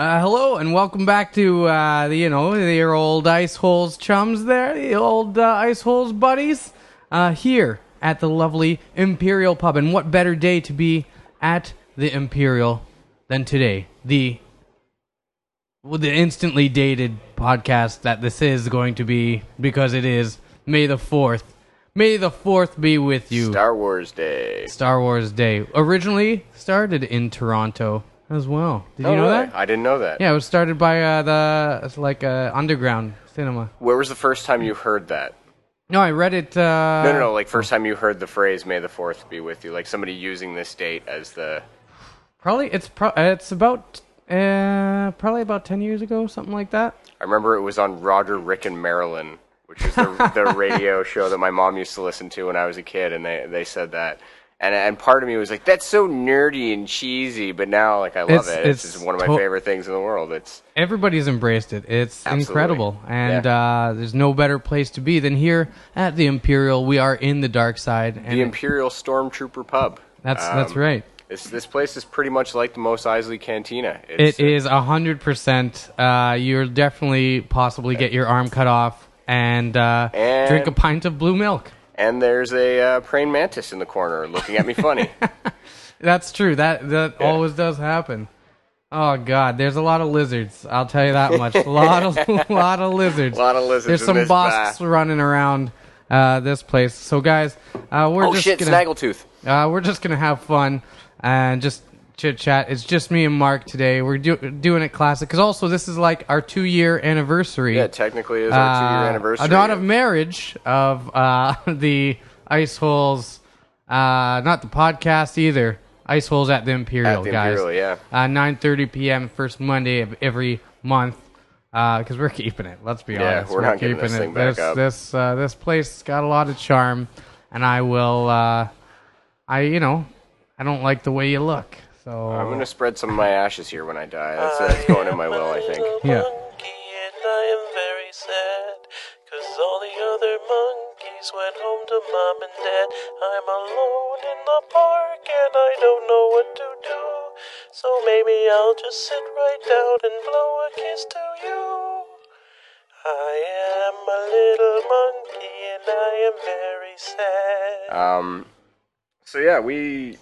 Uh, hello and welcome back to uh, the you know your old ice holes chums there, the old uh, ice holes buddies, uh, here at the lovely Imperial Pub. And what better day to be at the Imperial than today? The well, the instantly dated podcast that this is going to be because it is May the fourth. May the fourth be with you. Star Wars Day. Star Wars Day originally started in Toronto as well. Did you Oh, know really? that? I didn't know that. Yeah, it was started by uh, the it's like uh, underground cinema. Where was the first time you heard that? No, I read it. Uh, No, no, no. Like first time you heard the phrase "May the Fourth be with you." Like somebody using this date as the. Probably it's pro- it's about uh, probably about ten years ago, something like that. I remember it was on Roger, Rick, and Marilyn, which is the the radio show that my mom used to listen to when I was a kid, and they they said that. And, and part of me was like, that's so nerdy and cheesy, but now like I love It's- it. It's, it's one of my to- favorite things in the world. It's Everybody's embraced it. It's Absolutely. incredible, and Yeah. uh, there's no better place to be than here at the Imperial. We are in the dark side, and the Imperial Stormtrooper Pub. that's that's Um, right. This this place is pretty much like the Mos Eisley Cantina. It's, It is a hundred percent. Uh, You'll definitely possibly get your arm cut off and, uh, And- drink a pint of blue milk. And there's a uh, praying mantis in the corner looking at me funny. That's true. That that Yeah. always does happen. Oh God, there's a lot of lizards. I'll tell you that much. A lot of lot of lizards. A lot of lizards There's some Bossks running around uh, this place. So guys, uh, we're oh just shit, gonna Snaggletooth. uh, we're just gonna have fun and just chit chat. It's just me and Mark today. We're do- doing it classic because also this is like our two year anniversary. Yeah, technically it is our two year Uh, anniversary. Not of marriage of uh, the Ice Holes, uh, not the podcast either. Ice Holes at the Imperial, At the guys. Imperial, yeah. Uh, 9:30 p.m. first Monday of every month. Because we're keeping it. Let's be Yeah, honest. we're not keeping this it. thing back this, up. This uh, this place got a lot of charm, and I will. Uh, I you know, I don't like the way you look. So I'm gonna spread some of my ashes here when I die. That's, that's going in my will, I think. Yeah. Monkey and I am very sad. Cause all the other monkeys went home to mom and dad. I'm alone in the park and I don't know what to do. So maybe I'll just sit right down and blow a kiss to you. I am a little monkey and I am very sad. Um, so yeah, we,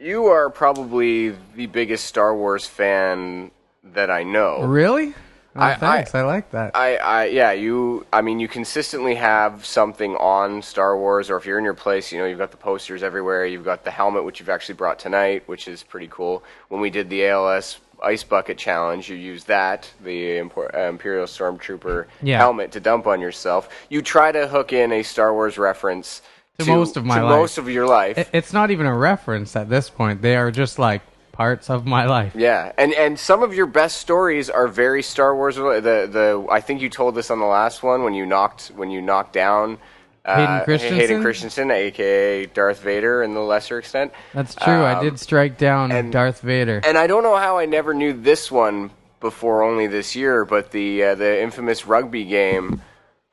you are probably the biggest Star Wars fan that I know. really, oh, I- thanks. I, like that. I, I, yeah, you. I mean, you consistently have something on Star Wars, or if you're in your place, you know, you've got the posters everywhere. You've got the helmet, which you've actually brought tonight, which is pretty cool. When we did the ALS Ice Bucket Challenge, you used that, the Impor- uh, Imperial Stormtrooper Yeah. helmet, to dump on yourself. You try to hook in a Star Wars reference To most of my to life. most of your life. It- it's not even a reference at this point. They are just like parts of my life. Yeah, and and some of your best stories are very Star Wars. The the I think you told this on the last one when you knocked when you knocked down uh, Hayden Christensen? Hayden Christensen, aka Darth Vader, in the lesser extent. That's true. I Um, did strike down and- Darth Vader. And I don't know how I never knew this one before only this year, but the uh, the infamous rugby game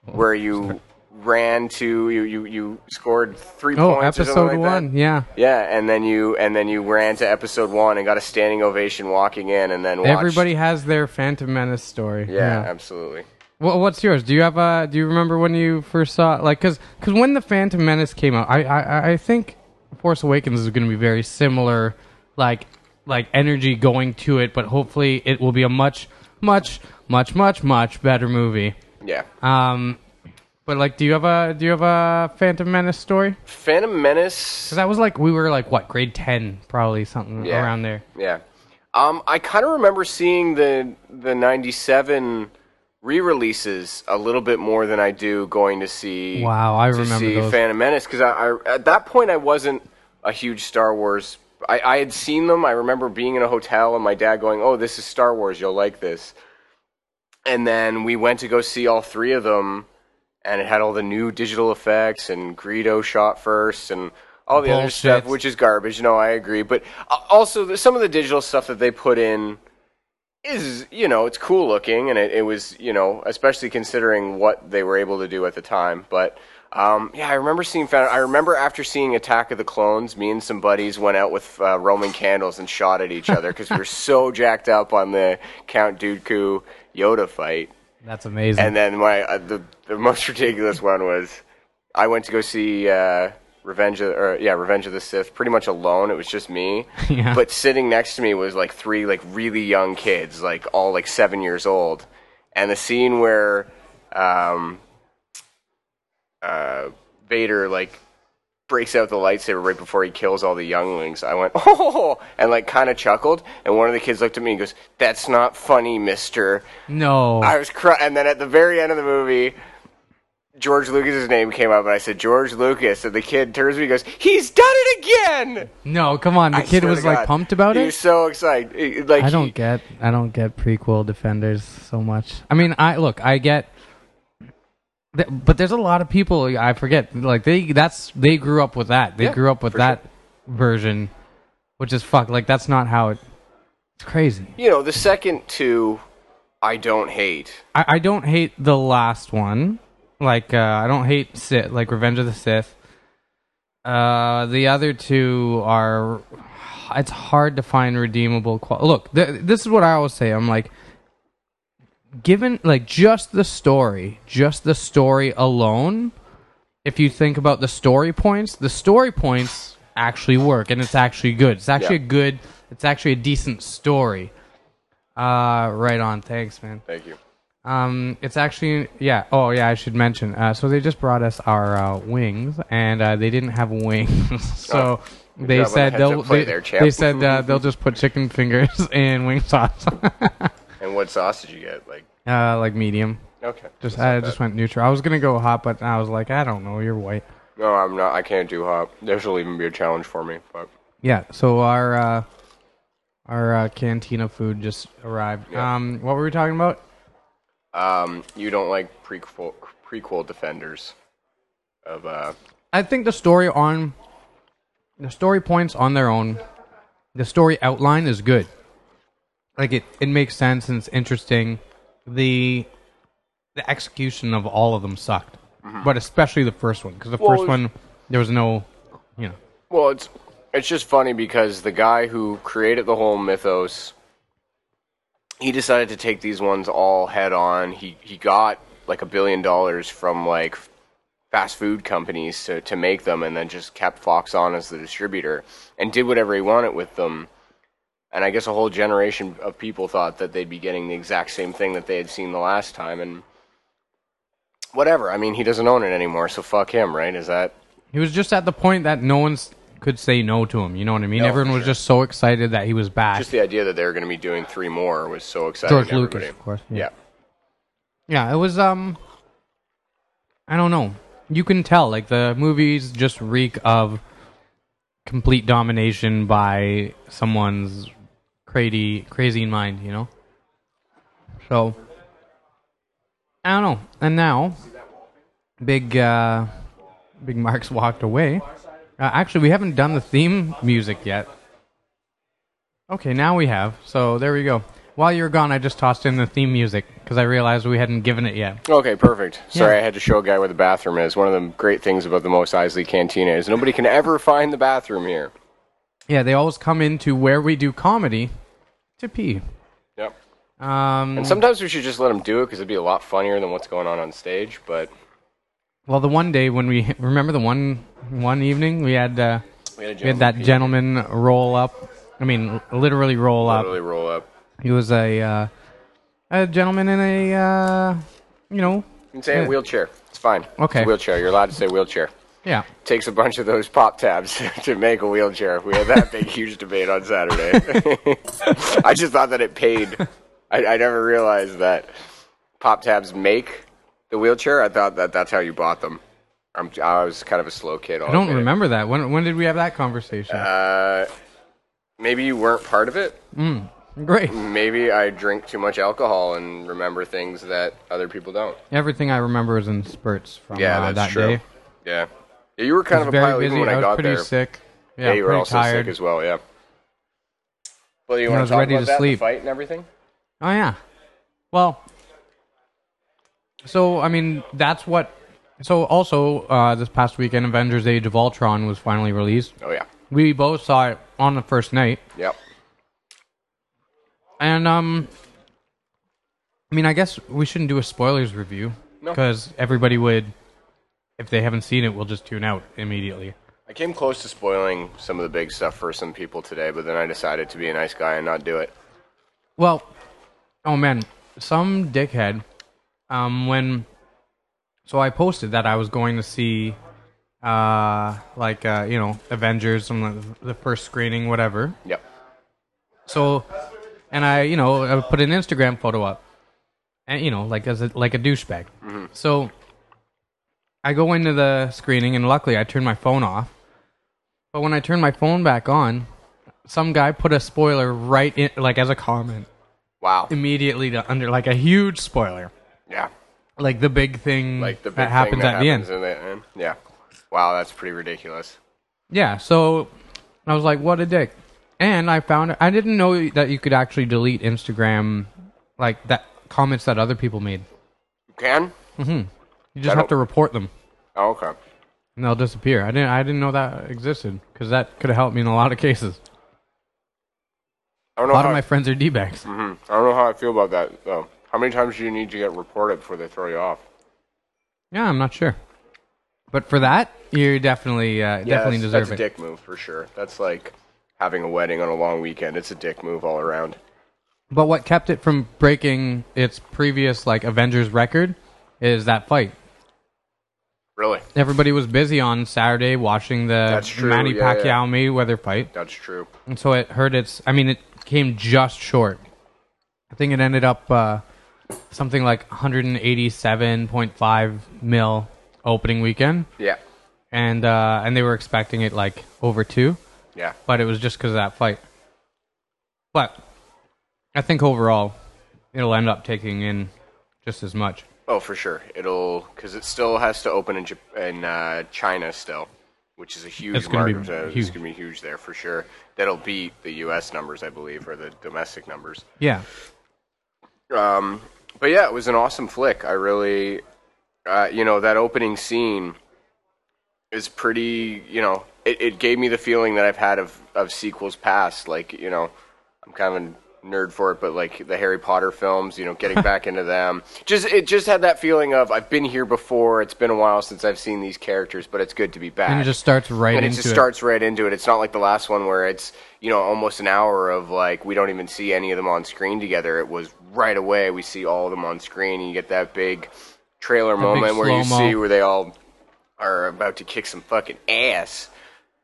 where you ran to you you, you scored three oh, points. or something episode like one. That. Yeah. Yeah, and then you and then you ran to episode one and got a standing ovation walking in, and then watched. Everybody has their Phantom Menace story. Yeah, absolutely. Well, what's yours? Do you have a? Do you remember when you first saw it? Like, cause when the Phantom Menace came out, I, I, I think Force Awakens is going to be very similar, like, like energy going to it, but hopefully it will be a much, much, much, much, much better movie. Yeah. Um, but like, do you have a, do you have a Phantom Menace story? Phantom Menace. Because that was like we were like what grade ten, probably something Yeah. around there. Yeah. Um, I kind of remember seeing the the '97 re-releases a little bit more than I do going to see. Wow, I to remember see those. Phantom Menace because I, I at that point I wasn't a huge Star Wars. I, I had seen them. I remember being in a hotel and my dad going, "Oh, this is Star Wars. You'll like this." And then we went to go see all three of them, and it had all the new digital effects and Greedo shot first and all the other stuff, which is garbage. No, I agree. But uh, also, the, some of the digital stuff that they put in is, you know, it's cool looking, and it, it was, you know, especially considering what they were able to do at the time. But Um, yeah, I remember seeing. I remember after seeing Attack of the Clones, me and some buddies went out with uh, Roman candles and shot at each other because we were so jacked up on the Count Dooku Yoda fight. That's amazing. And then my uh, the the most ridiculous one was I went to go see uh, Revenge of or yeah Revenge of the Sith pretty much alone. It was just me, Yeah. but sitting next to me was like three like really young kids, like all like seven years old. And the scene where um, uh, Vader like breaks out the lightsaber right before he kills all the younglings. I went, oh, and like kind of chuckled. And one of the kids looked at me and goes, "That's not funny, Mister." no. I was crying. And then at the very end of the movie, George Lucas's name came up, and I said, George Lucas. And the kid turns to me and goes, He's done it again! no, come on. The I kid was like God. pumped about he it. was so excited. Like, I don't he- get I don't get prequel defenders so much. I mean, I look, I get th- but there's a lot of people I forget like they that's they grew up with that. They Yeah, grew up with for that version which is fuck like that's not how it it's crazy. You know, the second two, I don't hate. I, I don't hate the last one. Like uh, I don't hate Sith like Revenge of the Sith. Uh, the other two are it's hard to find redeemable qual- look th- this is what i always say i'm like given like just the story just the story alone if you think about the story points the story points actually work and it's actually good it's actually Yeah. a good it's actually a decent story uh right on thanks man Thank you. um, it's actually yeah. Oh yeah, I should mention. Uh, so they just brought us our uh, wings, and uh, they didn't have wings, so they job on said the they'll. They, there, they said uh, they'll just put chicken fingers and wing sauce, And what sauce did you get? Like, uh, like medium. okay. Just that's not I bad. just went neutral. I was gonna go hot, but I was like, I don't know, you're white. No, I'm not. I can't do hot. This will even be a challenge for me. But Yeah. So our uh, our uh, cantina food just arrived. Yeah. Um, what were we talking about? um, you don't like prequel prequel defenders of uh. I think the story on the story points on their own, the story outline is good. Like it, it makes sense and it's interesting. The the execution of all of them sucked, but especially the first one because the Mm-hmm. Well, first it's- one there was no, you know, Well, it's it's just funny because the guy who created the whole mythos, he decided to take these ones all head on. He he got like a billion dollars from like fast food companies to to make them, and then just kept Fox on as the distributor and did whatever he wanted with them. And I guess a whole generation of people thought that they'd be getting the exact same thing that they had seen the last time, and whatever. I mean, he doesn't own it anymore, so fuck him, right? Is that he was just at the point that no one could say no to him. You know what I mean? No, Everyone for was just so excited that he was back. just the idea that they were going to be doing three more was so exciting. George Lucas, of course. Yeah. Yeah, it was um I don't know. You can tell like the movies just reek of complete domination by someone's crazy crazy in mind, you know? So I don't know. And now big uh big Mark's walked away. Uh, actually, we haven't done the theme music yet. Okay, now we have. So there we go. While you were gone, I just tossed in the theme music because I realized we hadn't given it yet. Okay, perfect. Sorry. I had to show a guy where the bathroom is. One of the great things about the Mos Eisley Cantina is nobody can ever find the bathroom here. Yeah, they always come into where we do comedy to pee. Yep. Um, And sometimes we should just let them do it because it'd be a lot funnier than what's going on on stage. But well, the one day when we remember the one one evening we had uh, we had, we had that pee. gentleman roll up. I mean, literally roll up. literally roll up. He was a uh, a gentleman in a uh, you know You can say a Yeah. wheelchair. It's fine. It's Okay. a wheelchair. You're allowed to say wheelchair. Yeah. Takes a bunch of those pop tabs to make a wheelchair. We had that big, huge debate on Saturday. I just thought that it paid. I, I never realized that pop tabs make the wheelchair. I thought that that's how you bought them. I'm, I was kind of a slow kid. I don't remember that. When when did we have that conversation? Uh, maybe you weren't part of it. Great. Maybe I drink too much alcohol and remember things that other people don't. Everything I remember is in spurts from Yeah, uh, that's that true. day. Yeah. Yeah, you were kind of a very pile busy. when I I, was got pretty there. sick. Yeah, you were pretty also tired. sick as well. Yeah. Well, you I want was to talk ready about to that, sleep. the fight and everything? Oh yeah. Well, so I mean, that's what So also uh, this past weekend, Avengers: Age of Ultron was finally released. Oh yeah. We both saw it on the first night, Yep. and um, I mean, I guess we shouldn't do a spoilers review No. because everybody would, if they haven't seen it, we'll just tune out immediately. I came close to spoiling some of the big stuff for some people today, but then I decided to be a nice guy and not do it. Well, oh man, some dickhead. Um, when so I posted that I was going to see, uh, like uh, you know, Avengers on the, the first screening, whatever. Yep. So, and I, you know, I put an Instagram photo up, and you know, like as a, like a douchebag. So, I go into the screening, and luckily I turned my phone off. But when I turned my phone back on, some guy put a spoiler right in, like as a comment, Wow. immediately to under like a huge spoiler, Yeah. like the big thing Like the big that happens that at the end. happens the end. Yeah. Wow, that's pretty ridiculous. Yeah, so I was like, what a dick. And I found I didn't know that you could actually delete Instagram like that comments that other people made. You can? Mm Mhm. You just have to report them Oh, okay. and they'll disappear. I didn't I didn't know that existed cuz that could have helped me in a lot of cases. I don't A lot of my friends are D-bags. Mhm. I don't know how I feel about that though. How many times do you need to get reported before they throw you off? Yeah, I'm not sure. But for that, you definitely uh, definitely that's, deserve that's it. a dick move for sure. That's like having a wedding on a long weekend. It's a dick move all around. But what kept it from breaking its previous like Avengers record is that fight. Really? Everybody was busy on Saturday watching the That's true, Manny yeah, yeah. Pacquiao Mayweather fight, That's true. and so it hurt its. I mean, it came just short. I think it ended up uh, something like 187.5 mil opening weekend, Yeah. and uh, and they were expecting it like over two, Yeah. but it was just because of that fight. But I think overall, it'll end up taking in just as much. Oh, for sure. It'll because it still has to open in Jap- in uh, China still, which is a huge It's gonna be market. uh, huge. It's gonna be huge there for sure. That'll beat the U.S. numbers, I believe, or the domestic numbers. Yeah, Um, but yeah, it was an awesome flick. I really, uh, you know, that opening scene is pretty. You know, it, it gave me the feeling that I've had of of sequels past. Like, you know, I'm kind of nerd for it, but like the Harry Potter films, you know, getting back into them. Just it just had that feeling of I've been here before. It's been a while since I've seen these characters, but it's good to be back and it just starts right and it into just starts right into it. It's not like the last one where it's you know almost an hour of like we don't even see any of them on screen together. It was right away we see all of them on screen, and you get that big trailer moment where you see where they all are about to kick some fucking ass,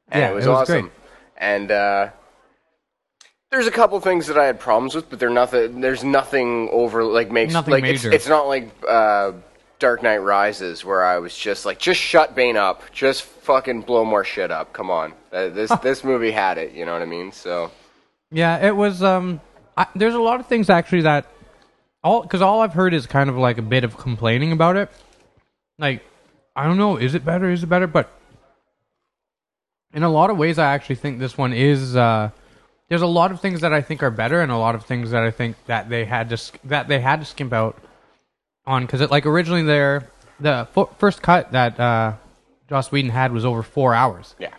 and Yeah, it was it was awesome. great. And uh, there's a couple things that I had problems with, but they're nothing. There's nothing over like makes Nothing like it's, it's not like uh, Dark Knight Rises where I was just like, just shut Bane up, just fucking blow more shit up. Come on, uh, this this movie had it. You know what I mean? So Yeah, it was. Um, I, there's a lot of things actually that all because all I've heard is kind of like a bit of complaining about it. Like, I don't know, is it better? Is it better? But in a lot of ways, I actually think this one is. Uh, there's a lot of things that I think are better, and a lot of things that I think that they had to that they had to skimp out on because it like originally their the fo- first cut that uh, Joss Whedon had was over four hours. yeah,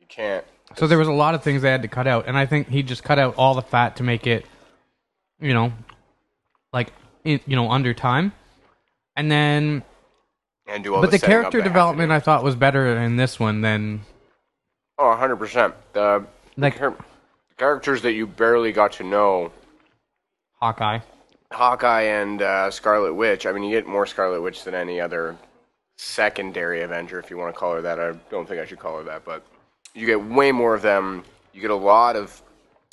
you can't. So there was a lot of things they had to cut out, and I think he just cut out all the fat to make it, you know, like in, you know under time, and then And do all but the up character they have to development. I thought was better in this one than Oh, 100 percent. The Like- char- characters that you barely got to know Hawkeye. Hawkeye and uh, Scarlet Witch. I mean, you get more Scarlet Witch than any other secondary Avenger, if you want to call her that. I don't think I should call her that, but you get way more of them. You get a lot of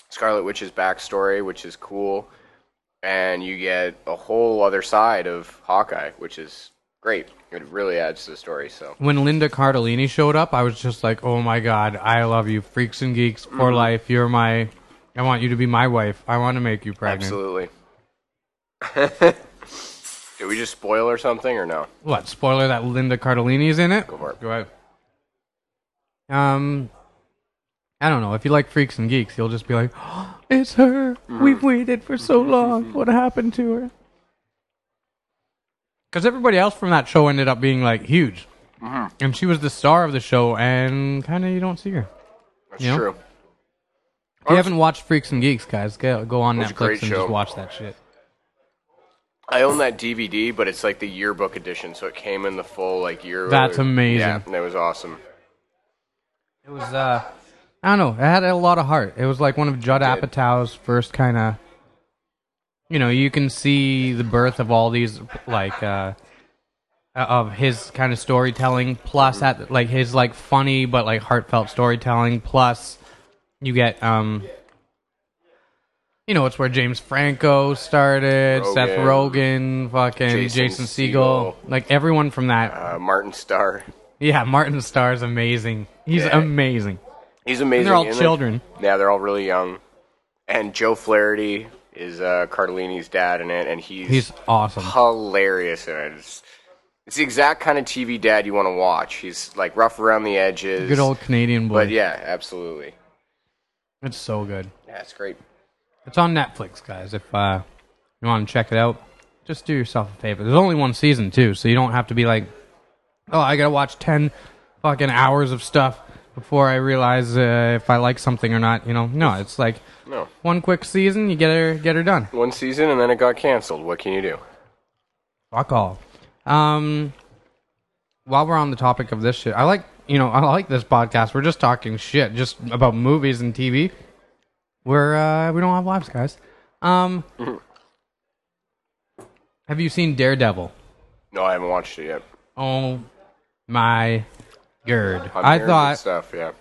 Scarlet Witch's backstory, which is cool, and you get a whole other side of Hawkeye, which is great. It really adds to the story. So When Linda Cardellini showed up, I was just like, "Oh my god, I love you, freaks and geeks for Mm-hmm. life. You're my, I want you to be my wife. I want to make you pregnant." absolutely. Did we just spoil or something or no? What spoiler that Linda Cardellini is in it? Go for it. Go ahead. Um, I don't know. If you like freaks and geeks, you'll just be like, oh, "It's her. Mm-hmm. We've waited for so long. What happened to her?" Because everybody else from that show ended up being like huge, and she was the star of the show, and kind of you don't see her. That's You know? true. If you haven't watched Freaks and Geeks, guys, go go on Netflix and show. just watch that shit. I own that DVD, but it's like the yearbook edition, so it came in the full like year. That's amazing. Yeah, and it was awesome. It was uh, I don't know, it had a lot of heart. It was like one of Judd. Apatow's first kind of. You know, you can see the birth of all these like uh, of his kind of storytelling. Plus, at like his like funny but like heartfelt storytelling. Plus, you get um. You know, it's where James Franco started, Seth Rogen, fucking Jason Jason, Segel, like everyone from that. Uh, Martin Starr, Yeah, Martin Starr's amazing. He's Yeah. amazing. he's amazing. And they're all and children. yeah, they're all really young. And Joe Flaherty is uh, Cardellini's dad in it, and he's He's awesome. hilarious in it. It's, it's the exact kind of TV dad you want to watch. He's like rough around the edges, Good old Canadian boy. but yeah, absolutely. It's so good. Yeah, it's great. It's on Netflix, guys. If uh, you want to check it out, just do yourself a favor. There's only one season too, so you don't have to be like, oh, I gotta watch ten fucking hours of stuff before I realize uh, if I like something or not. You know, no, it's like No, one quick season, you get her get her done. one season and then it got canceled. What can you do? Fuck all. Um, while we're on the topic of this shit, I like you know I like this podcast. We're just talking shit, just about movies and TV. We're uh, we don't have lives, guys. Um, have you seen Daredevil? No, I haven't watched it yet. Oh my I'm I thought stuff. Yeah,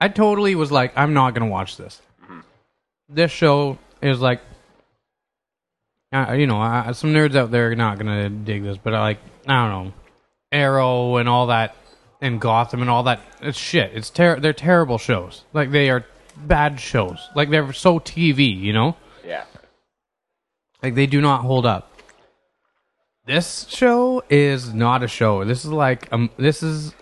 I totally was like, I'm not gonna watch this. This show is like, uh, you know, uh, some nerds out there are not gonna dig this, but I like, I don't know, Arrow and all that, and Gotham and all that. It's shit. It's ter- they're terrible shows. Like they are bad shows. Like they're so TV, you know. yeah. Like they do not hold up. This show is not a show. This is like um this is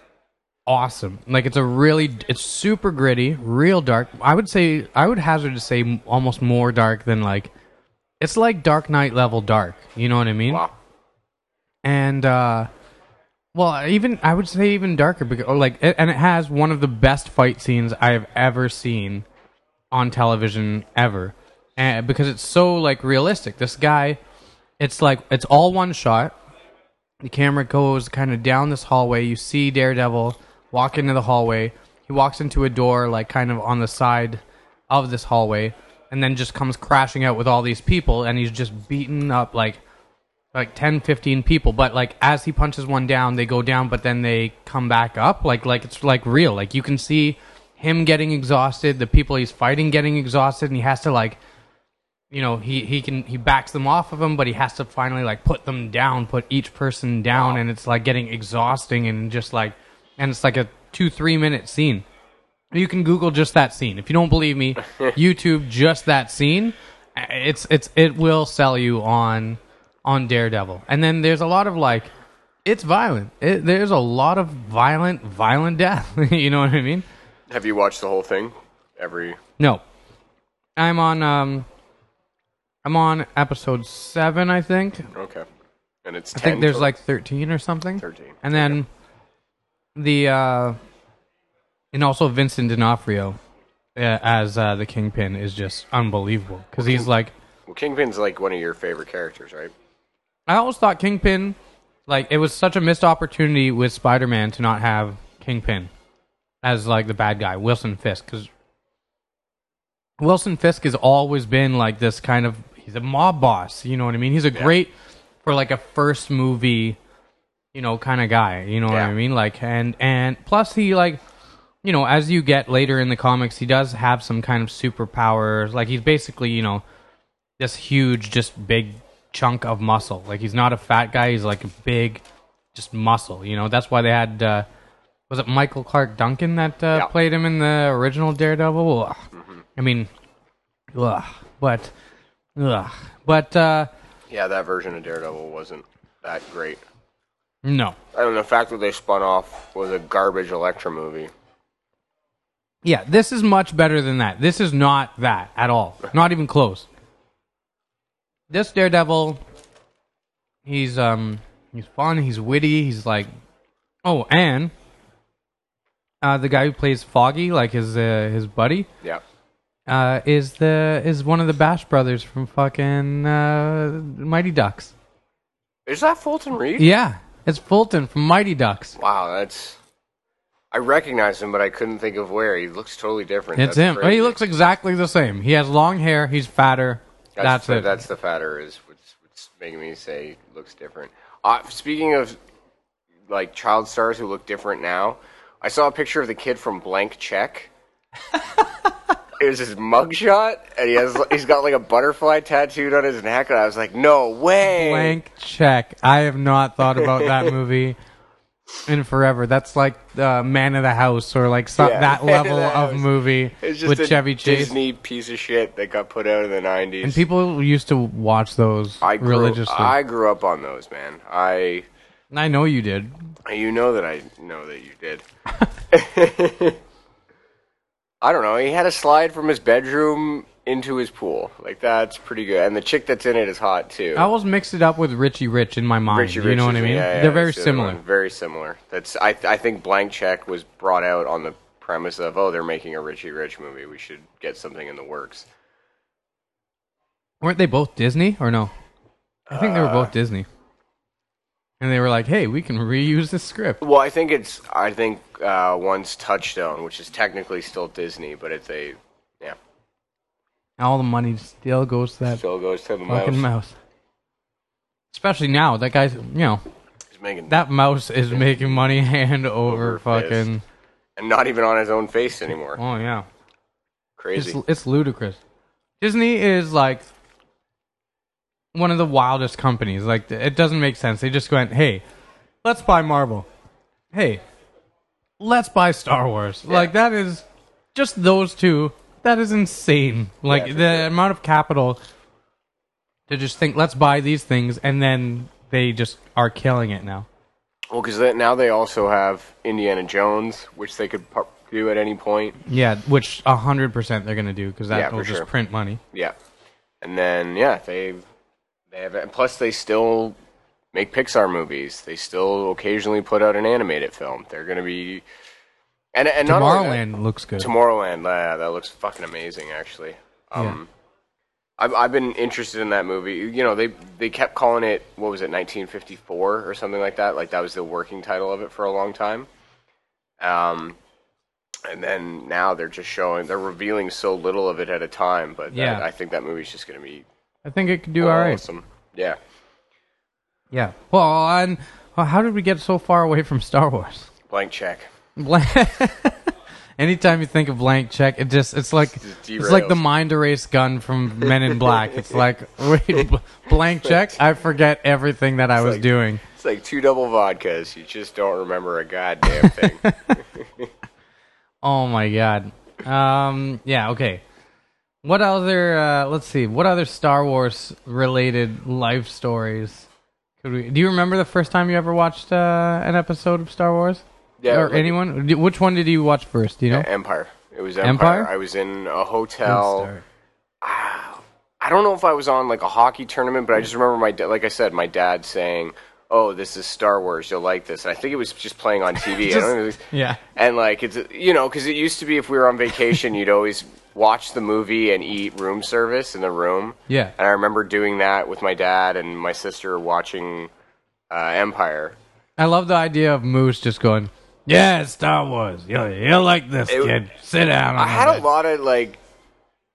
awesome. Like it's a really it's super gritty, real dark. I would say I would hazard to say almost more dark than like it's like Dark Knight level dark. You know what I mean? Wow. and uh well even i would say even darker because or like it, and it has one of the best fight scenes i have ever seen on television ever and because it's so like realistic this guy it's like it's all one shot the camera goes kind of down this hallway you see daredevil walk into the hallway. He walks into a door like kind of on the side of this hallway and then just comes crashing out with all these people and he's just beaten up like like 10 15 people. But like as he punches one down they go down but then they come back up. Like like it's like real. Like you can see him getting exhausted the people he's fighting getting exhausted and he has to like you know he he can he backs them off of him but he has to finally like put them down put each person down and it's like getting exhausting and just like and it's like a 2 3 minute scene. You can google just that scene. If you don't believe me youtube just that scene. It's it's it will sell you on on daredevil. And then there's a lot of like it's violent. It, there's a lot of violent violent death. You know what i mean? Have you watched the whole thing? Every no. I'm on um i'm on episode 7 i think. Okay, and it's i think there's to like 13 or something. 13. and then the uh and also vincent d'onofrio uh, as uh, the kingpin is just unbelievable because he's like Well, Kingpin's like one of your favorite characters, right? I always thought Kingpin, like, it was such a missed opportunity with Spider Man to not have Kingpin as, like, the bad guy, Wilson Fisk. Because Wilson Fisk has always been, like, this kind of. He's a mob boss, you know what I mean? He's a great, for, like, a first movie, you know, kind of guy, you know what I mean? Like, and, and plus he, like, you know, as you get later in the comics, he does have some kind of superpowers. Like, he's basically, you know, this huge, just big chunk of muscle. Like he's not a fat guy. He's like a big, just muscle. You know, that's why they had. Uh, was it Michael Clarke Duncan that uh, Yeah. played him in the original Daredevil? Ugh. I mean, ugh. but, ugh. but uh, Yeah, that version of Daredevil wasn't that great. No. And. The fact that they spun off was a garbage Elektra movie. Yeah, this is much better than that. This is not that at all. Not even close. This Daredevil, he's um He's fun. He's witty. He's like, oh, and uh, the guy who plays Foggy, like his uh, his buddy, Yeah. uh, is the is one of the Bash brothers from fucking uh, Mighty Ducks. Is that Fulton Reed? Yeah, it's Fulton from Mighty Ducks. Wow, that's. I recognize him, but I couldn't think of where. He looks totally different. It's That's him. crazy. He looks exactly the same. He has long hair. He's fatter. That's, the, it. That's the fatter is what's, what's making me say looks different. Uh, speaking of like child stars who look different now, I saw a picture of the kid from Blank Check. it was his mugshot, and he has he's got like a butterfly tattooed on his neck, and I was like, no way. Blank check. I have not thought about that movie in forever. That's like uh, Man of the House or like some, Yeah, that Man of level the of House. movie It's just with a Chevy Chase. Disney piece of shit that got put out in the nineties. And people used to watch those I grew, religiously. I grew up on those, man. I And I know you did. You know that I know that you did. I don't know. He had a slide from his bedroom into his pool. Like that's pretty good. And the chick that's in it is hot too. I always mixed it up with Richie Rich in my mind. Richie you Rich know what I mean? yeah, yeah, They're very similar. one. Very similar. That's I I think Blank Check was brought out on the premise of oh they're making a Richie Rich movie. We should get something in the works. Weren't they both Disney or no? I think they were Uh, both Disney. And they were like, "Hey, we can reuse this script." Well, I think it's I think uh, one's Touchstone, which is technically still Disney, but it's a yeah All the money still goes to that still goes to the fucking mouse. mouse. Especially now, that guy's you know He's making that mouse is making money hand over, Over fucking. and not even on his own face anymore. Oh yeah, Crazy. it's it's ludicrous. Disney is like one of the wildest companies. Like it doesn't make sense. They just went, "Hey, let's buy Marvel. Hey, let's buy Star Wars." Like that is just those two. That is insane. Like Yeah, the sure. amount of capital to just think, "Let's buy these things," and then they just are killing it now. Well, because now they also have Indiana Jones, which they could do at any point. Yeah, which a hundred percent they're gonna do because that Yeah, will just sure. print money. Yeah, and then yeah, they they have. And plus, they still make Pixar movies. They still occasionally put out an animated film. They're going to be and and that- Tomorrowland looks good. Tomorrowland, yeah, that looks fucking amazing, actually. Um, I've I've been interested in that movie. You know, they they kept calling it what was it, 1954 or something like that. Like that was the working title of it for a long time. Um, and then now they're just showing, they're revealing so little of it at a time. But that- Yeah. I think that movie's just going to be I think it could do all right. awesome. Yeah. Yeah. Well, and well, how did we get so far away from Star Wars? Blank check. Blank. Anytime you think of blank check, it just it's like it's like the mind erase gun from Men in Black. It's like wait, bl- blank check. I forget everything that I was like- doing. It's like two double vodkas. You just don't remember a goddamn thing. Oh my god. Um. Yeah. Okay. What other? Uh, let's see. What other Star Wars related life stories? Could we? Do you remember the first time you ever watched uh, an episode of Star Wars? Yeah, Or like- anyone? Which one did you watch first? Do you know? Empire. It was Empire. Empire? I was in a hotel. I don't know if I was on like a hockey tournament, but I just remember my da- like I said, my dad saying, "Oh, this is Star Wars. You'll like this." And I think it was just playing on TV. I don't know, Yeah. and like it's you know because it used to be if we were on vacation, you'd always watch the movie and eat room service in the room. Yeah. And I remember doing that with my dad and my sister watching uh, Empire. I love the idea of Moose just going, "Yeah, Star Wars. You'll, you'll like this, It- kid. Sit down." I had a bed." lot of like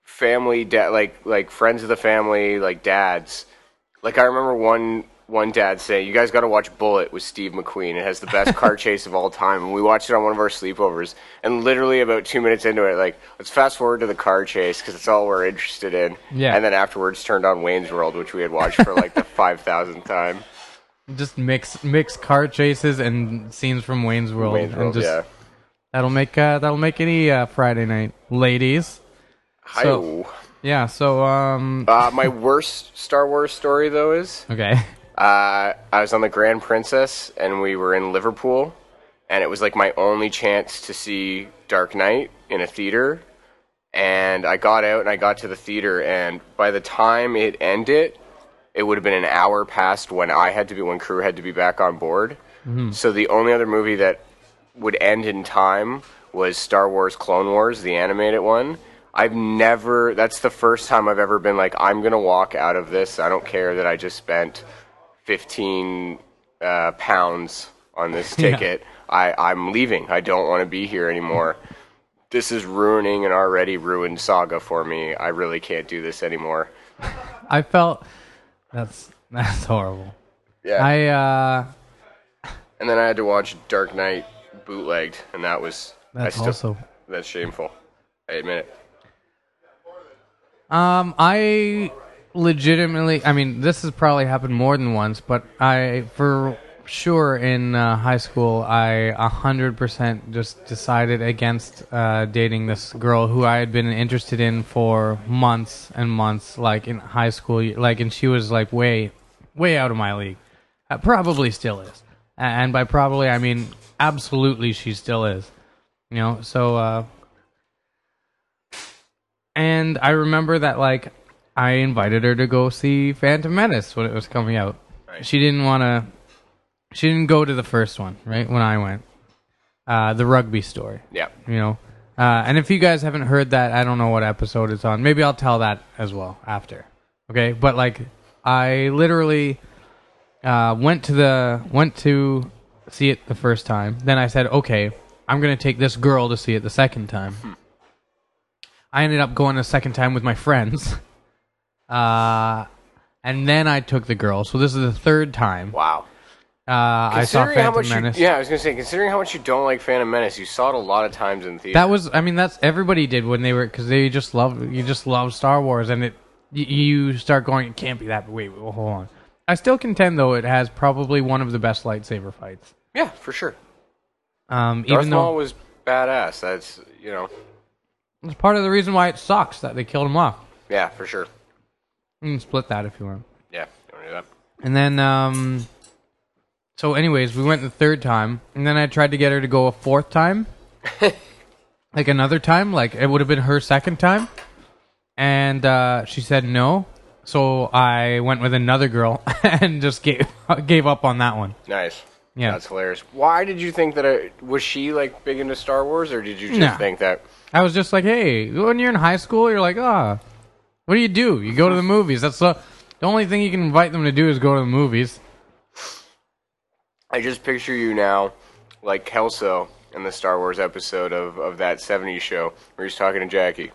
family da- like like friends of the family like dads like i remember one one dad saying you guys got to watch Bullitt with steve mcqueen it has the best car chase of all time and we watched it on one of our sleepovers and literally about two minutes into it like let's fast forward to the car chase because it's all we're interested in Yeah. and then afterwards turned on wayne's world which we had watched for like the 5000th time Just mix mix car chases and scenes from Wayne's World, wayne's and world just yeah that'll make uh, that'll make any uh, Friday night, ladies. Hi-oh. Yeah. So um. uh, my worst star wars story though is Okay. Uh, I was on the Grand Princess, and we were in Liverpool, and it was like my only chance to see Dark Knight in a theater. And I got out and I got to the theater, and by the time it ended, it would have been an hour past when I had to be when crew had to be back on board. So the only other movie that would end in time was Star Wars Clone Wars, the animated one. I've never that's the first time I've ever been like I'm going to walk out of this. I don't care that I just spent 15 uh, pounds on this Yeah. ticket. I I'm leaving. I don't want to be here anymore. This is ruining an already ruined saga for me. I really can't do this anymore. I felt that's that's horrible. Yeah. I uh and then I had to watch Dark Knight bootlegged, and that was that's I still, also that's shameful. I admit it. Um, I legitimately, I mean, this has probably happened more than once, but I, for sure, in uh, high school, I a hundred percent just decided against uh, dating this girl who I had been interested in for months and months, like in high school, like, and she was like way, way out of my league. Uh, probably still is, and by probably I mean absolutely, she still is. You know, so. uh and I remember that like I invited her to go see Phantom Menace when it was coming out. Right. She didn't want to. She didn't go to the first one, right? When I went, uh, the rugby story, Yeah. you know. Uh, and if you guys haven't heard that, I don't know what episode it's on. Maybe I'll tell that as well after. Okay, but like I literally uh, went to the went to see it the first time. Then I said, okay, I'm gonna take this girl to see it the second time. I ended up going a second time with my friends. Uh, and then I took the girl. So this is the third time. Wow. Uh, I saw Considering how Phantom much Menace. you, yeah, I was gonna say, considering how much you don't like Phantom Menace, you saw it a lot of times in theater. That was, I mean, that's everybody did when they were because they just love you just love Star Wars, and it y- you start going, it can't be that. Wait, wait, hold on. I still contend though it has probably one of the best lightsaber fights. yeah, for sure. Um, Darth even Maul was badass. That's you know, it's part of the reason why it sucks that they killed him off. yeah, for sure. You can split that if you want. Yeah, you want to do that? And then, um, so anyways, we went the third time, and then I tried to get her to go a fourth time, like another time, like it would have been her second time, and uh, she said no. So I went with another girl and just gave gave up on that one. Nice. Yeah. that's hilarious. Why did you think that? I, was she like big into Star Wars, or did you just think that? I was just like, hey, when you're in high school, you're like, ah, what do you do? You go to the movies. That's the the only thing you can invite them to do is go to the movies. I just picture you now, like Kelso in the Star Wars episode of, of that 70s show where he's talking to Jackie.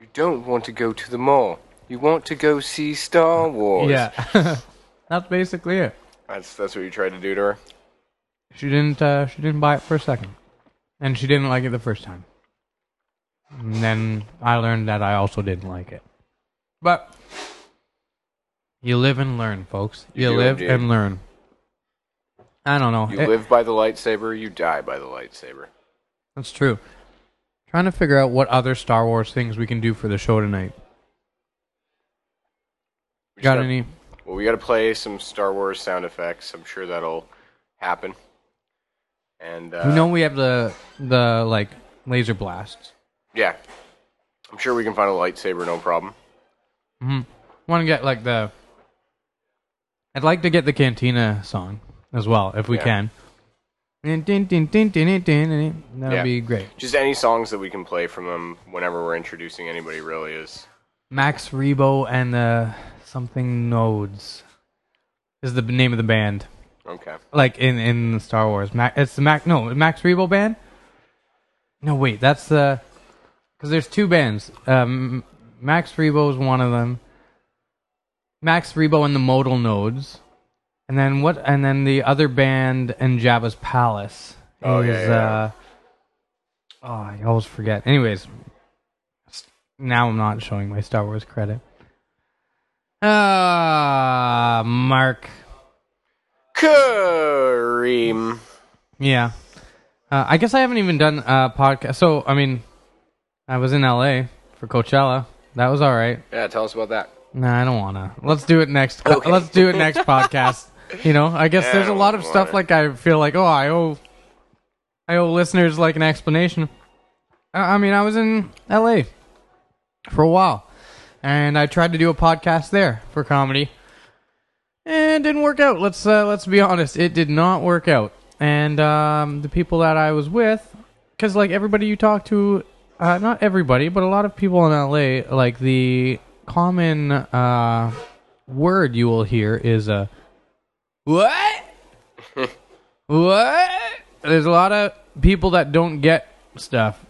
You don't want to go to the mall. You want to go see Star Wars. Yeah, that's basically it. That's that's what you tried to do to her. She didn't. Uh, she didn't buy it for a second, and she didn't like it the first time. And then I learned that I also didn't like it. But you live and learn, folks. You, You do live indeed. and learn. I don't know. You It- live by the lightsaber, you die by the lightsaber. That's true. Trying to figure out what other Star Wars things we can do for the show tonight. We just Got gotta- any? Well, we got to play some Star Wars sound effects. I'm sure that'll happen. And uh, you know we have the the like laser blasts. Yeah, I'm sure we can find a lightsaber, no problem. Mm-hmm. Want to get like the? I'd like to get the Cantina song as well if we Yeah. can. That'd Yeah. be great. Just any songs that we can play from them whenever we're introducing anybody really is. Max Rebo and the something nodes is the name of the band. Okay. Like in in Star Wars, Mac, it's the Mac. No, Max Rebo band. No, wait, that's the because there's two bands. Um, Max Rebo is one of them. Max Rebo and the Modal Nodes, and then what? And then the other band and Jabba's Palace Oh, is. yeah, yeah. Uh, oh, I always forget. Anyways, now I'm not showing my Star Wars credit. Ah, Mark. Kareem. Yeah. Uh, I guess I haven't even done a podcast. So, I mean, I was in LA for Coachella. That was all right. Yeah, tell us about that. Nah, I don't want to. Let's do it next. Okay. Let's do it next podcast. You know, I guess Yeah, there's a lot of stuff wanna. like I feel like, oh, I owe, I owe listeners like an explanation. I I mean, I was in LA for a while, and I tried to do a podcast there for comedy. it didn't work out. Let's uh, let's be honest. It did not work out. And um, the people that I was with, because like everybody you talk to, uh, not everybody, but a lot of people in LA, like the common uh, word you will hear is a what? what? There's a lot of people that don't get stuff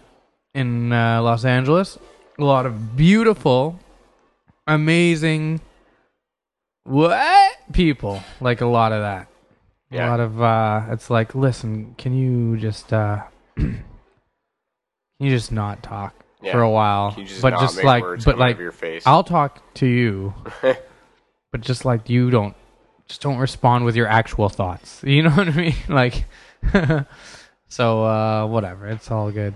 in uh, Los Angeles. A lot of beautiful, amazing, what people like a lot of that. Yeah. A lot of uh, it's like, listen, can you just uh, you just not talk Yeah. for a while? Can you just but not just make like, words but come out like, of your face? I'll talk to you, but just like you don't, just don't respond with your actual thoughts. You know what I mean? Like, so uh, whatever. It's all good.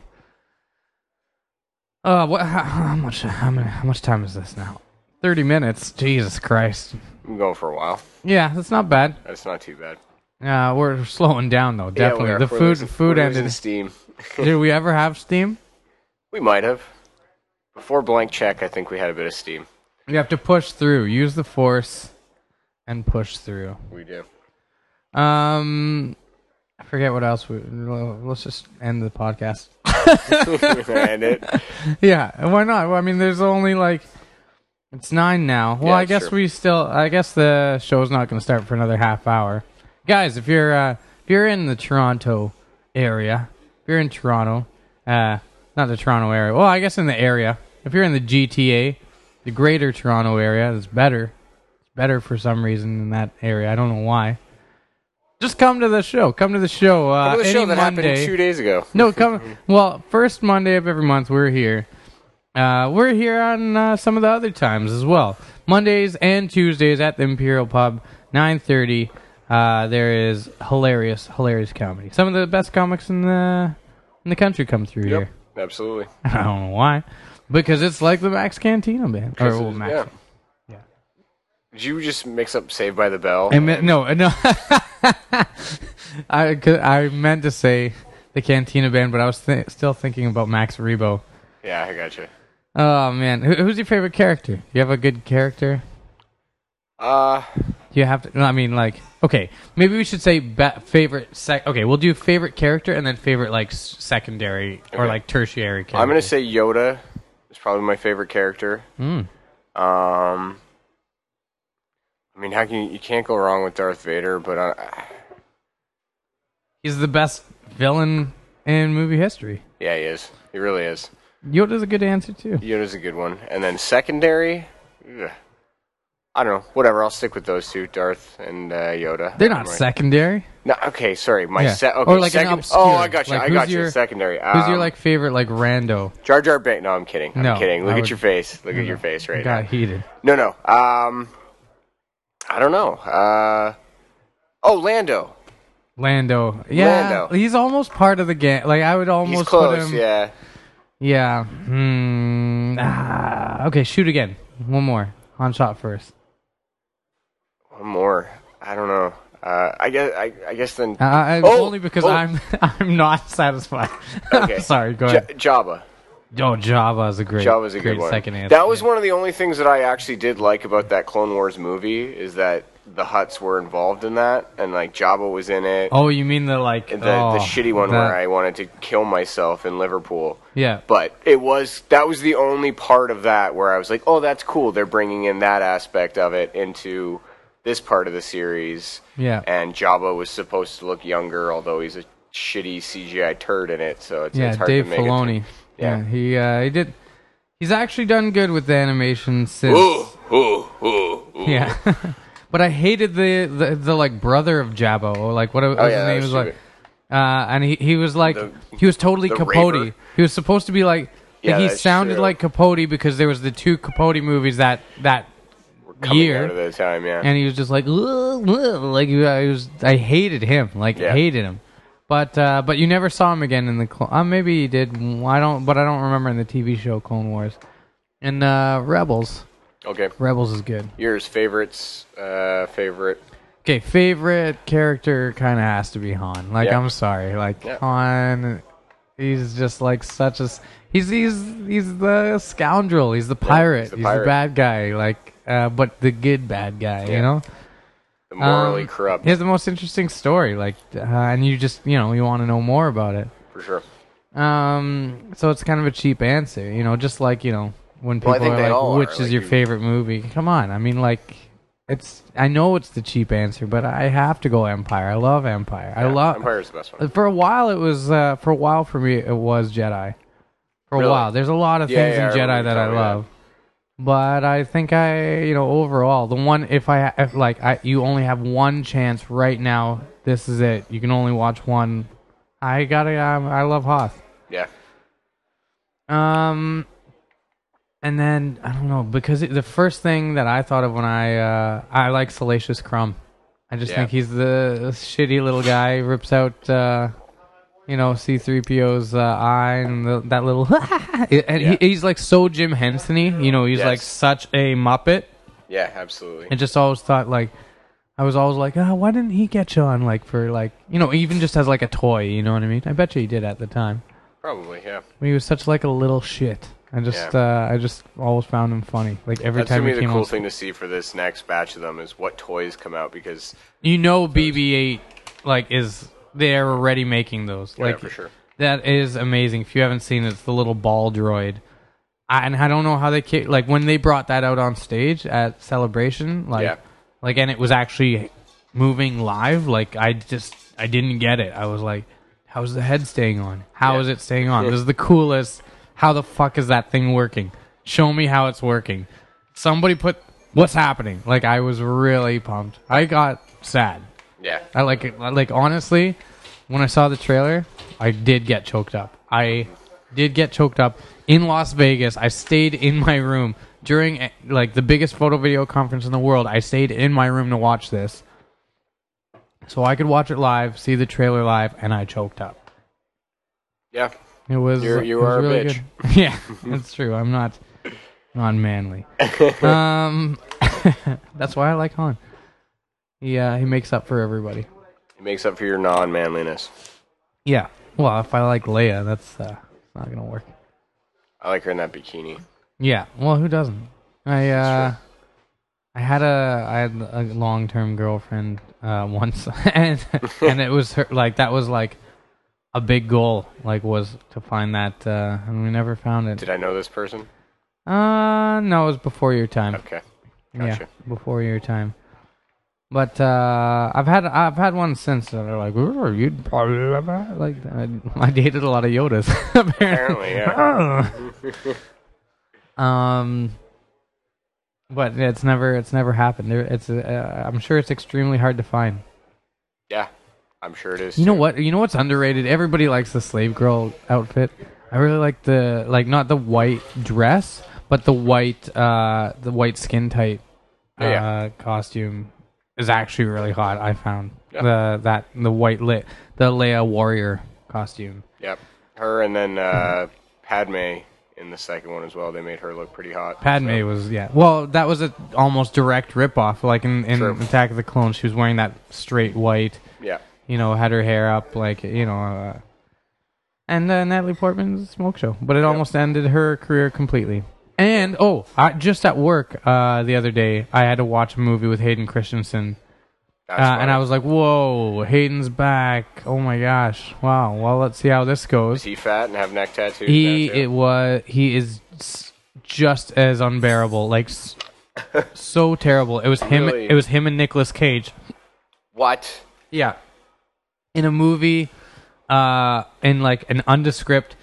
Uh, what? How, how much? How many? How much time is this now? Thirty minutes. Jesus Christ. I'm going for a while. Yeah, that's not bad. That's not too bad. Uh, we're slowing down though. Definitely. Yeah, the we're food losing- food ended. steam. Did we ever have steam? We might have. Before blank check, I think we had a bit of steam. You have to push through. Use the force and push through. We do. Um, I forget what else. We, let's just end the podcast. and it. Yeah, why not? Well, I mean, there's only like it's nine now. Well, Yeah, I guess sure. we still. I guess the show's not going to start for another half hour. Guys, if you're uh, if you're in the Toronto area, if you're in Toronto, uh, not the Toronto area. Well, I guess in the area. If you're in the GTA, the Greater Toronto area, it's better. It's better for some reason in that area. I don't know why. Just come to the show. Come to the show. Uh, Come to the show that Monday. happened two days ago. No, come. Well, first Monday of every month we're here. Uh, we're here on uh, some of the other times as well. Mondays and Tuesdays at the Imperial Pub, nine thirty. Uh, there is hilarious, hilarious comedy. Some of the best comics in the in the country come through Yep, here. absolutely. I don't know why, because it's like the Max Cantina band. Or, well, Max. yeah. Yeah. Did you just mix up Saved by the Bell? No, no. I I meant to say the Cantina band, but I was th- still thinking about Max Rebo. yeah, I got you. Oh man, Who, who's your favorite character? You have a good character? Uh, You have to. I mean, like, okay, maybe we should say ba- favorite. Sec- okay, we'll do favorite character and then favorite like s- secondary or Okay. like tertiary character. I'm gonna say Yoda is probably my favorite character. Mm. Um, I mean, how can you, you can't go wrong with Darth Vader, but he's the best villain in movie history. yeah, he is. He really is. Yoda's a good answer too. Yoda's a good one. And then secondary, ugh, I don't know. Whatever. I'll stick with those two, Darth and uh, Yoda. They're not Right. secondary. No, okay, sorry. My Yeah. se- okay, Or like an second- obscure. Oh, I got you. Like, I got you. your- Secondary. Who's your Um, like favorite like rando? Jar Jar Binks? No, I'm kidding. I'm No, kidding. Look I at would- your face. Look at your face right Got now. heated. No, no. Um, I don't know. Uh, oh, Lando. Lando. Yeah, Lando. he's almost part of the gang. Like I would almost He's close. put him. Yeah. Yeah. Hmm. Ah, okay, shoot again. One more. On shot first. One more. I don't know. Uh, I guess. I, I guess then. Uh, Oh, only because oh. I'm I'm not satisfied. Okay. Sorry. Go J- ahead. Jabba. Oh, Jabba is a great. Jabba's a great good one. Second answer. That was one of the only things that I actually did like about that Clone Wars movie is that the Hutts were involved in that, and like Jabba was in it. Oh, you mean the like the, oh, the shitty one that- where I wanted to kill myself in Liverpool. Yeah. But it was that was the only part of that where I was like, "Oh, that's cool. They're bringing in that aspect of it into this part of the series." Yeah. And Jabba was supposed to look younger, although he's a shitty CGI turd in it, so it's, yeah, it's hard Dave to make Filoni. it. yeah. Yeah. he uh, he did. He's actually done good with the animation since. Ooh, ooh, ooh, ooh. Yeah. but I hated the, the the like brother of Jabba or like what was Oh his yeah, name was was like. Uh, and he, he was like The- he was totally Capote. raver. He was supposed to be like Yeah, like he sounded true. like Capote because there was the two Capote movies that that Coming year, out of the time, yeah. and he was just like "Ugh, ugh," like I was I hated him like Yeah. hated him. But uh, but you never saw him again in the clo- uh, maybe he did I don't but I don't remember in the TV show Clone Wars. And uh, Rebels okay, Rebels is good. yours favorites, uh, favorite. Okay, favorite character kind of has to be Han. Like, Yeah. I'm sorry, like Yeah. Han, he's just like such a he's he's he's the scoundrel. He's the pirate. he's the he's pirate. the bad guy. Like, uh, but the good bad guy. You Yeah. know. The morally Um, corrupt, He has the most interesting story, like, uh, and you just you know you want to know more about it. for sure. Um, so it's kind of a cheap answer, you know, just like you know when people Well, I think are they like, all are, "Which is like your you- favorite movie?" Come on, I mean, like, it's I know it's the cheap answer, but I have to go Empire. I love Empire. I love Empire's the best one. For a while, it was uh, for a while for me. It was Jedi. For a Really? while, there's a lot of Yeah, things yeah, I in Jedi that I you telling me that. love, but I think I, you know, overall, the one if I if, like I, you only have one chance right now. This is it. You can only watch one. I gotta. Um, I love Hoth. Yeah, Um, and then I don't know because it, the first thing that I thought of when I uh, I like Salacious Crumb. I just Yeah. think he's the shitty little guy rips out uh, you know C-3PO's uh, eye and the, that little and Yeah. he, he's like so Jim Henson-y. You know, he's like such a muppet. yeah, absolutely. And just always thought like I was always like, oh, why didn't he get you on like for like you know even just as like a toy? You know what I mean? I bet you he did at the time. Probably, yeah. He was such like a little shit. I just uh, I just always found him funny. Like every That's time gonna he be the came cool on, thing to see for this next batch of them is what toys come out because you know BB-8 like is they're already making those. yeah, Like for sure. that is amazing. If you haven't seen it, it's the little ball droid. I, and I don't know how they ca- like when they brought that out on stage at Celebration. Like Yeah. like and it was actually moving live. Like I just I didn't get it. I was like, how's the head staying on? How Yeah. is it staying on? this is the coolest. How the fuck is that thing working? Show me how it's working. Somebody put what's happening. Like I was really pumped. I got sad. Yeah, I like it. Like honestly, when I saw the trailer, I did get choked up. I did get choked up in Las Vegas. I stayed in my room during eh, like the biggest photo video conference in the world. I stayed in my room to watch this, so I could watch it live, see the trailer live, and I choked up. yeah. It was You're- you it was are a really bitch. good. yeah, that's true. I'm not not manly. um, that's why I like Han. Yeah, he makes up for everybody. It makes up for your non-manliness. Yeah. Well, if I like Leia, that's uh, not gonna work. I like her in that bikini. Yeah. Well, who doesn't? I uh, I had a I had a long term girlfriend uh, once, and and it was her like that was like a big goal like was to find that uh, and we never found it. Did I know this person? Uh, no, it was before your time. Okay, Yeah, before your time. But uh, I've had I've had one since that are like, you'd probably like I, I dated a lot of Yodas apparently. Apparently, yeah. um, but it's never it's never happened. There, it's uh, I'm sure it's extremely hard to find. yeah, I'm sure it is. You know too. what? You know what's underrated? Everybody likes the slave girl outfit. I really like the like not the white dress, but the white uh the white skin tight uh Oh, yeah. costume is actually really hot. I found Yeah. the that the white lit the Leia warrior costume. Yep, her and then uh, Padme in the second one as well. They made her look pretty hot. Padme so- was yeah. Well, that was a almost direct rip off. Like in, in True. Attack of the Clones, she was wearing that straight white. Yeah, You know, had her hair up like you know. Uh, and uh, Natalie Portman's smoke show, but it almost ended her career completely. And oh, I, just at work uh, the other day, I had to watch a movie with Hayden Christensen, uh, and. I was like, "Whoa, Hayden's back! Oh my gosh! Wow. Well, let's see how this goes." Is he fat and have neck tattoos? he now, too? it was he is just as unbearable like s- so terrible it was him Really? it was him and Nicolas Cage what? yeah in a movie uh in like an undescript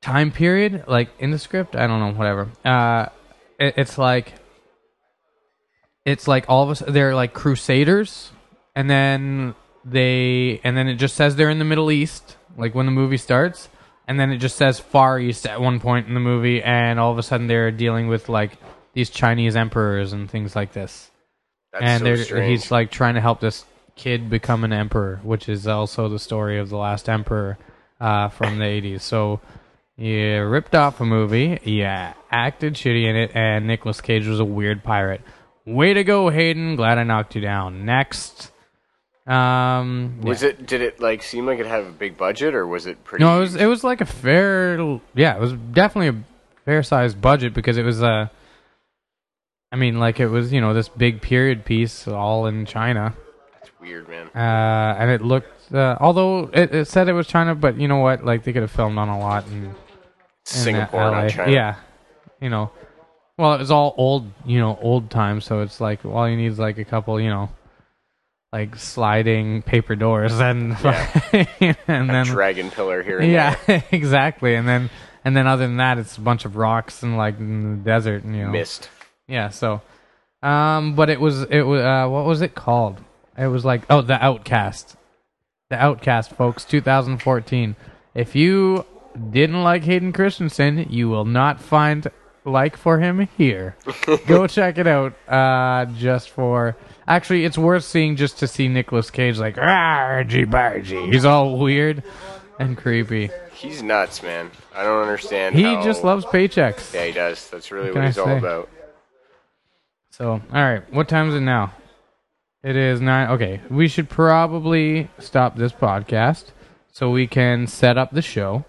time period like in the script I don't know whatever uh it, it's like it's like all of us they're like crusaders and then they and then it just says they're in the Middle East like when the movie starts and then it just says Far East at one point in the movie and all of a sudden they're dealing with like these Chinese emperors and things like this That's and so they're, strange. he's like trying to help this kid become an emperor, which is also the story of the last emperor uh, from the 80s. So you ripped off a movie, yeah, acted shitty in it, and Nicolas Cage was a weird pirate. Way to go, Hayden! Glad I knocked you down. Next, um, Was yeah. it? Did it like seem like it had a big budget, or was it pretty? No, it was it was like a fair, yeah, it was definitely a fair sized budget because it was uh I mean, like it was, you know, this big period piece all in China. That's weird, man. Uh, and it looked, uh, although it, it said it was China, but you know what? Like they could have filmed on a lot in Singapore, LA. not China. Yeah, you know, well, it was all old, you know, old time. So it's like all you need is like a couple, you know, like sliding paper doors, and and then Dragon pillar here and yeah, exactly, and then and then other than that, it's a bunch of rocks and like in the desert, and you know, Mist. yeah. So, um, but it was it was uh, what was it called? It was like oh, the Outcast, the Outcast, folks, 2014. If you didn't like Hayden Christensen, you will not find like for him here. Go check it out. Uh, just for actually, it's worth seeing just to see Nicolas Cage like argy bargy. He's all weird and creepy. He's nuts, man. I don't understand. He how- just loves paychecks. Yeah, he does. That's really What what, I he's all say? about. So, all right, what time is it now? It is nine. Okay, we should probably stop this podcast so we can set up the show.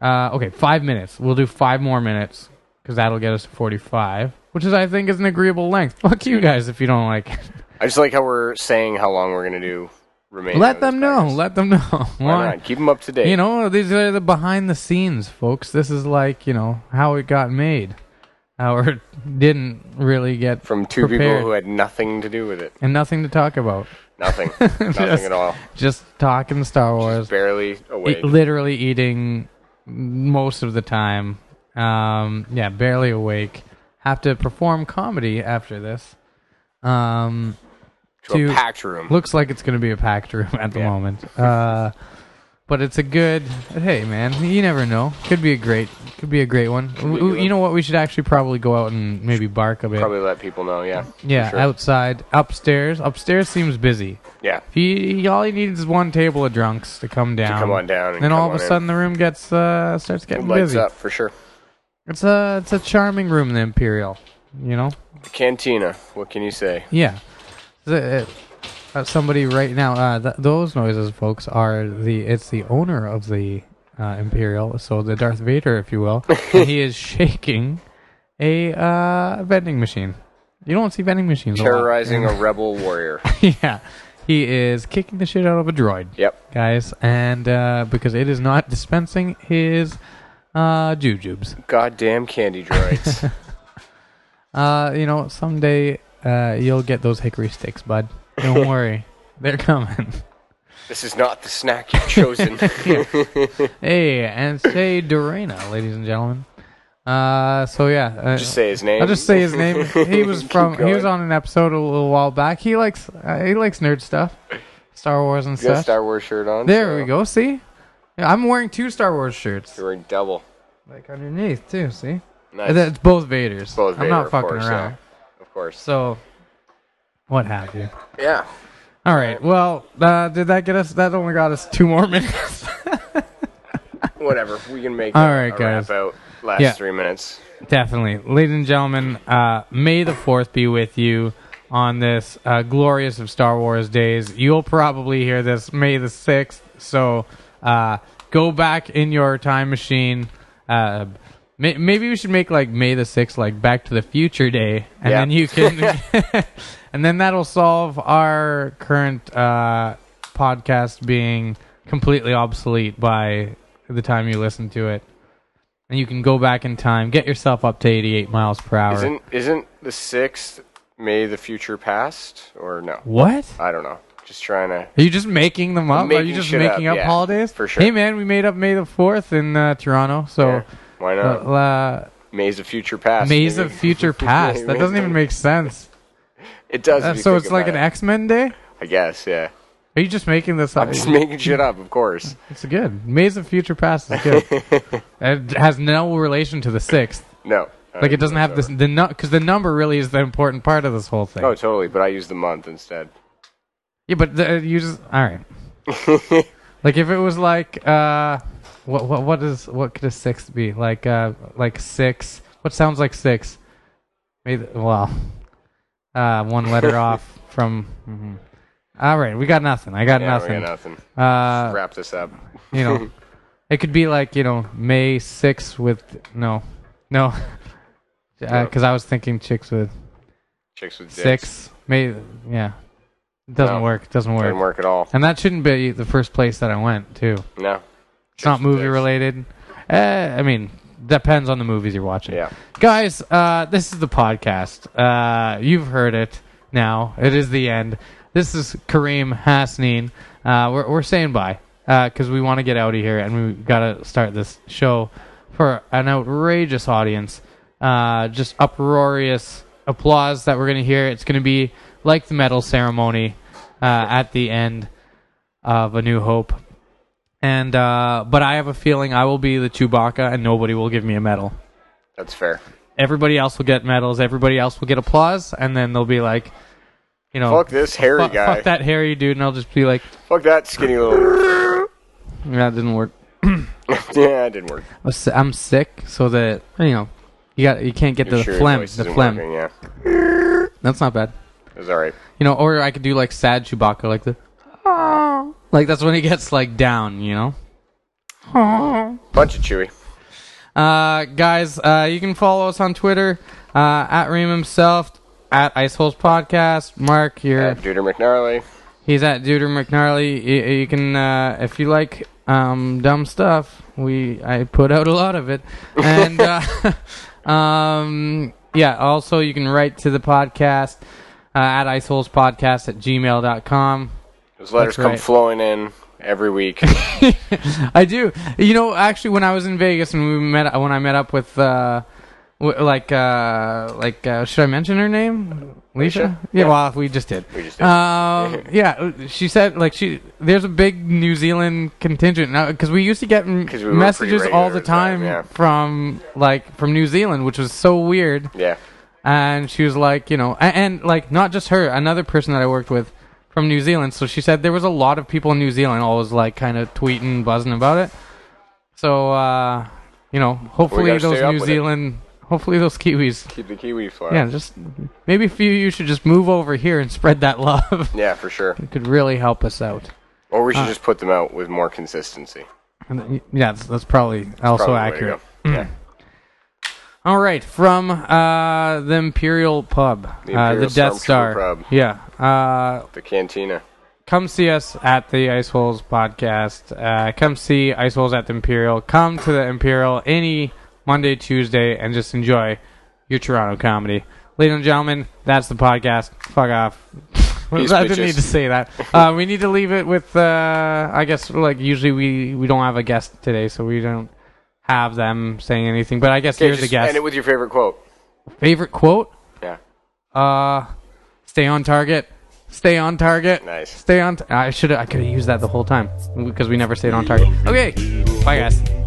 Uh, okay, five minutes. We'll do five more minutes because that'll get us to forty-five, which is, I think, is an agreeable length. Fuck you guys if you don't like. it. I just like how we're saying how long we're gonna do. Remaining Let them know. Let them know. Why not? Keep them up to date. You know, these are the behind the scenes, folks. This is like you know how it got made, how it didn't really get from two prepared. people who had nothing to do with it. and nothing to talk about. Nothing. nothing Just- at all. Just talking Star Wars, Barely e- awake. literally eating most of the time. Um, yeah, barely awake. Have to perform comedy after this. Um, to to- a packed room. looks like it's going to be a packed room at the Yeah. moment. Uh, but it's a good. Hey, man, you never know. Could be a great. Could be a great one. be a W- You know what? We should actually probably go out and maybe bark a bit. Probably let people know. Yeah. for yeah, sure. outside, upstairs. Upstairs seems busy. Yeah. He, you, all he needs is one table of drunks to come down. come on down and then come all of on a in. sudden the room gets uh, starts getting lights busy. up for sure. It's a it's a charming room, the Imperial. You know. The cantina. What can you say? Yeah. The- uh, somebody right now. Uh, th- those noises, folks, are the it's the owner of the uh, Imperial, so the Darth Vader, if you will. and he is shaking a uh, vending machine. You don't see vending machines. a lot. Terrorizing a rebel warrior. yeah. He is kicking the shit out of a droid. Yep. guys, and uh, because it is not dispensing his uh, jujubes. Goddamn candy droids. Uh, you know, someday uh, you'll get those hickory sticks, bud. Don't worry, they're coming. this is not the snack you've chosen. hey, and say Dorena, ladies and gentlemen. Uh, so yeah, uh, Just say his name. I'll just say his name. He was from. He was on an episode a little while back. He likes. Uh, he likes nerd stuff, Star Wars and You got stuff. Star Wars shirt on. there so we go. See, yeah, I'm wearing two Star Wars shirts, You're wearing double. like underneath too. See. Nice. And It's both Vaders. Both I'm not fucking course, around. yeah. Of course. So, what have you? Yeah. All right. Well, uh, did that get us? That only got us two more minutes. Whatever. We can make All right, a, a guys. wrap out last Yeah. three minutes. Definitely, ladies and gentlemen. Uh, may the fourth be with you on this uh, glorious of Star Wars days. You'll probably hear this May the sixth. So, uh, go back in your time machine. Uh, may- maybe we should make like May the sixth, like Back to the Future Day, and Yeah. then you can, and then that'll solve our current uh, podcast being completely obsolete by the time you listen to it. And you can go back in time, get yourself up to 88 miles per hour. Isn't isn't the sixth May the future past or no? what? I don't know. Just trying to. Are you just making them up? Are you just making up, up, yeah, holidays? for sure. Hey man, we made up May the 4th in uh, Toronto. So Yeah, why not? uh, May's the future past. May's maybe. of Future Past. That doesn't even make sense. It does. Uh, so it's like an. X Men day? I guess. Yeah. Are you just making this up? I'm just making shit up, of course. It's good. Maze of Future Past is good. it has no relation to the sixth. No. I Like it doesn't have this the because the number really is the important part of this whole thing. Oh, totally. But I use the month instead. Yeah, but the, you just all right. like if it was like uh, what what what is what could a sixth be like? Uh, like six. What sounds like six? Maybe well, uh, one letter off from. mhm. All right, we got nothing. I got yeah, nothing. We got nothing. Uh, Wrap this up. you know, it could be like you know May six with no, no, because I was thinking chicks with Chicks with dicks. six, maybe. Yeah, it doesn't No. work. Doesn't work. Didn't work at all. And that shouldn't be the first place that I went too. No. It's not with movie dicks. related. Eh, I mean, depends on the movies you're watching. Yeah. Guys, uh, this is the podcast. Uh, you've heard it now. It is the end. This is Kareem Hasneen. Uh, we're, we're saying bye because we want to get out of here and we got to start this show for an outrageous audience. Uh, just uproarious applause that we're going to hear. It's going to be like the medal ceremony uh, at the end of A New Hope. And uh, but I have a feeling I will be the Chewbacca and nobody will give me a medal That's fair. everybody else will get medals, everybody else will get applause, and then they'll be like, you know, Fuck this hairy fuck, guy. fuck that hairy dude, and I'll just be like, Fuck that skinny little. that didn't work. yeah, it didn't work. I'm sick, so that you know, you got you can't get You're the sure phlegm, voice the phlegm. working, yeah. That's not bad. It was alright. You know, or I could do like sad Chewbacca, like the, like that's when he gets like down, you know. Bunch of chewy. Uh, guys, uh, you can follow us on Twitter uh, at Ream himself, at Iceholes Podcast. Mark, you're Uh, Duder McNarly. He's at Duder McNarly. You, you can, uh, if you like um, dumb stuff, we I put out a lot of it, and uh, um, yeah. Also, you can write to the podcast uh, at iceholespodcast at gmail.com. Those letters That's come flowing in every week. I do. You know, actually, when I was in Vegas and we met, when I met up with, uh, w- like, uh, like, uh, should I mention her name? Lisa? Yeah, Yeah. well, we just did. We just did. Um, yeah, she said like she there's a big New Zealand contingent now because we used to get m- we messages all the regular at the time, time yeah. from like from New Zealand, which was so weird. yeah. And she was like, you know, and, and like not just her, another person that I worked with from New Zealand. So she said there was a lot of people in New Zealand always like kind of tweeting, buzzing about it. So uh, you know, hopefully those New with it. Zealand, hopefully those Kiwis. Keep the kiwi fly. Yeah, just maybe a few of you should just move over here and spread that love. Yeah, for sure. it could really help us out. Or we should Uh, just put them out with more consistency. And then- Yeah, that's, that's probably also Probably the way to accurate. Yeah. All right, from uh, the Imperial Pub, The uh, the Death Star. Pub. Yeah, uh, The cantina. come see us at the Iceholes podcast. Uh, come see Iceholes at the Imperial. Come to the Imperial any Monday, Tuesday, and just enjoy your Toronto comedy. Ladies and gentlemen, that's the podcast. Fuck off. Peace, I didn't bitches. need to say that. Uh, we need to leave it with. Uh, I guess like usually we we don't have a guest today, so we don't have them saying anything. But I guess Okay, here's the guest. end it with your favorite quote. Favorite quote? Yeah. Uh, stay on target. Stay on target. Nice. Stay on. T- I should. I could have used that the whole time because we never stayed on target. Okay. Bye, guys.